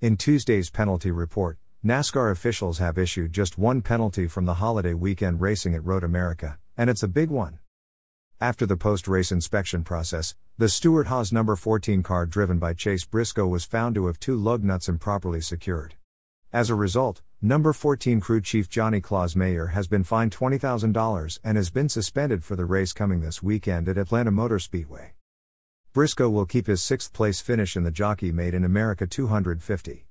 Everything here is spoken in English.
In Tuesday's penalty report, NASCAR officials have issued just one penalty from the holiday weekend racing at Road America, and it's a big one. After the post race inspection process, the Stewart Haas number 14 car driven by Chase Briscoe was found to have two lug nuts improperly secured. As a result, number 14 crew chief Johnny Klausmeier has been fined $20,000 and has been suspended for the race coming this weekend at Atlanta Motor Speedway. Briscoe will keep his sixth place finish in the Jockey Made in America 250.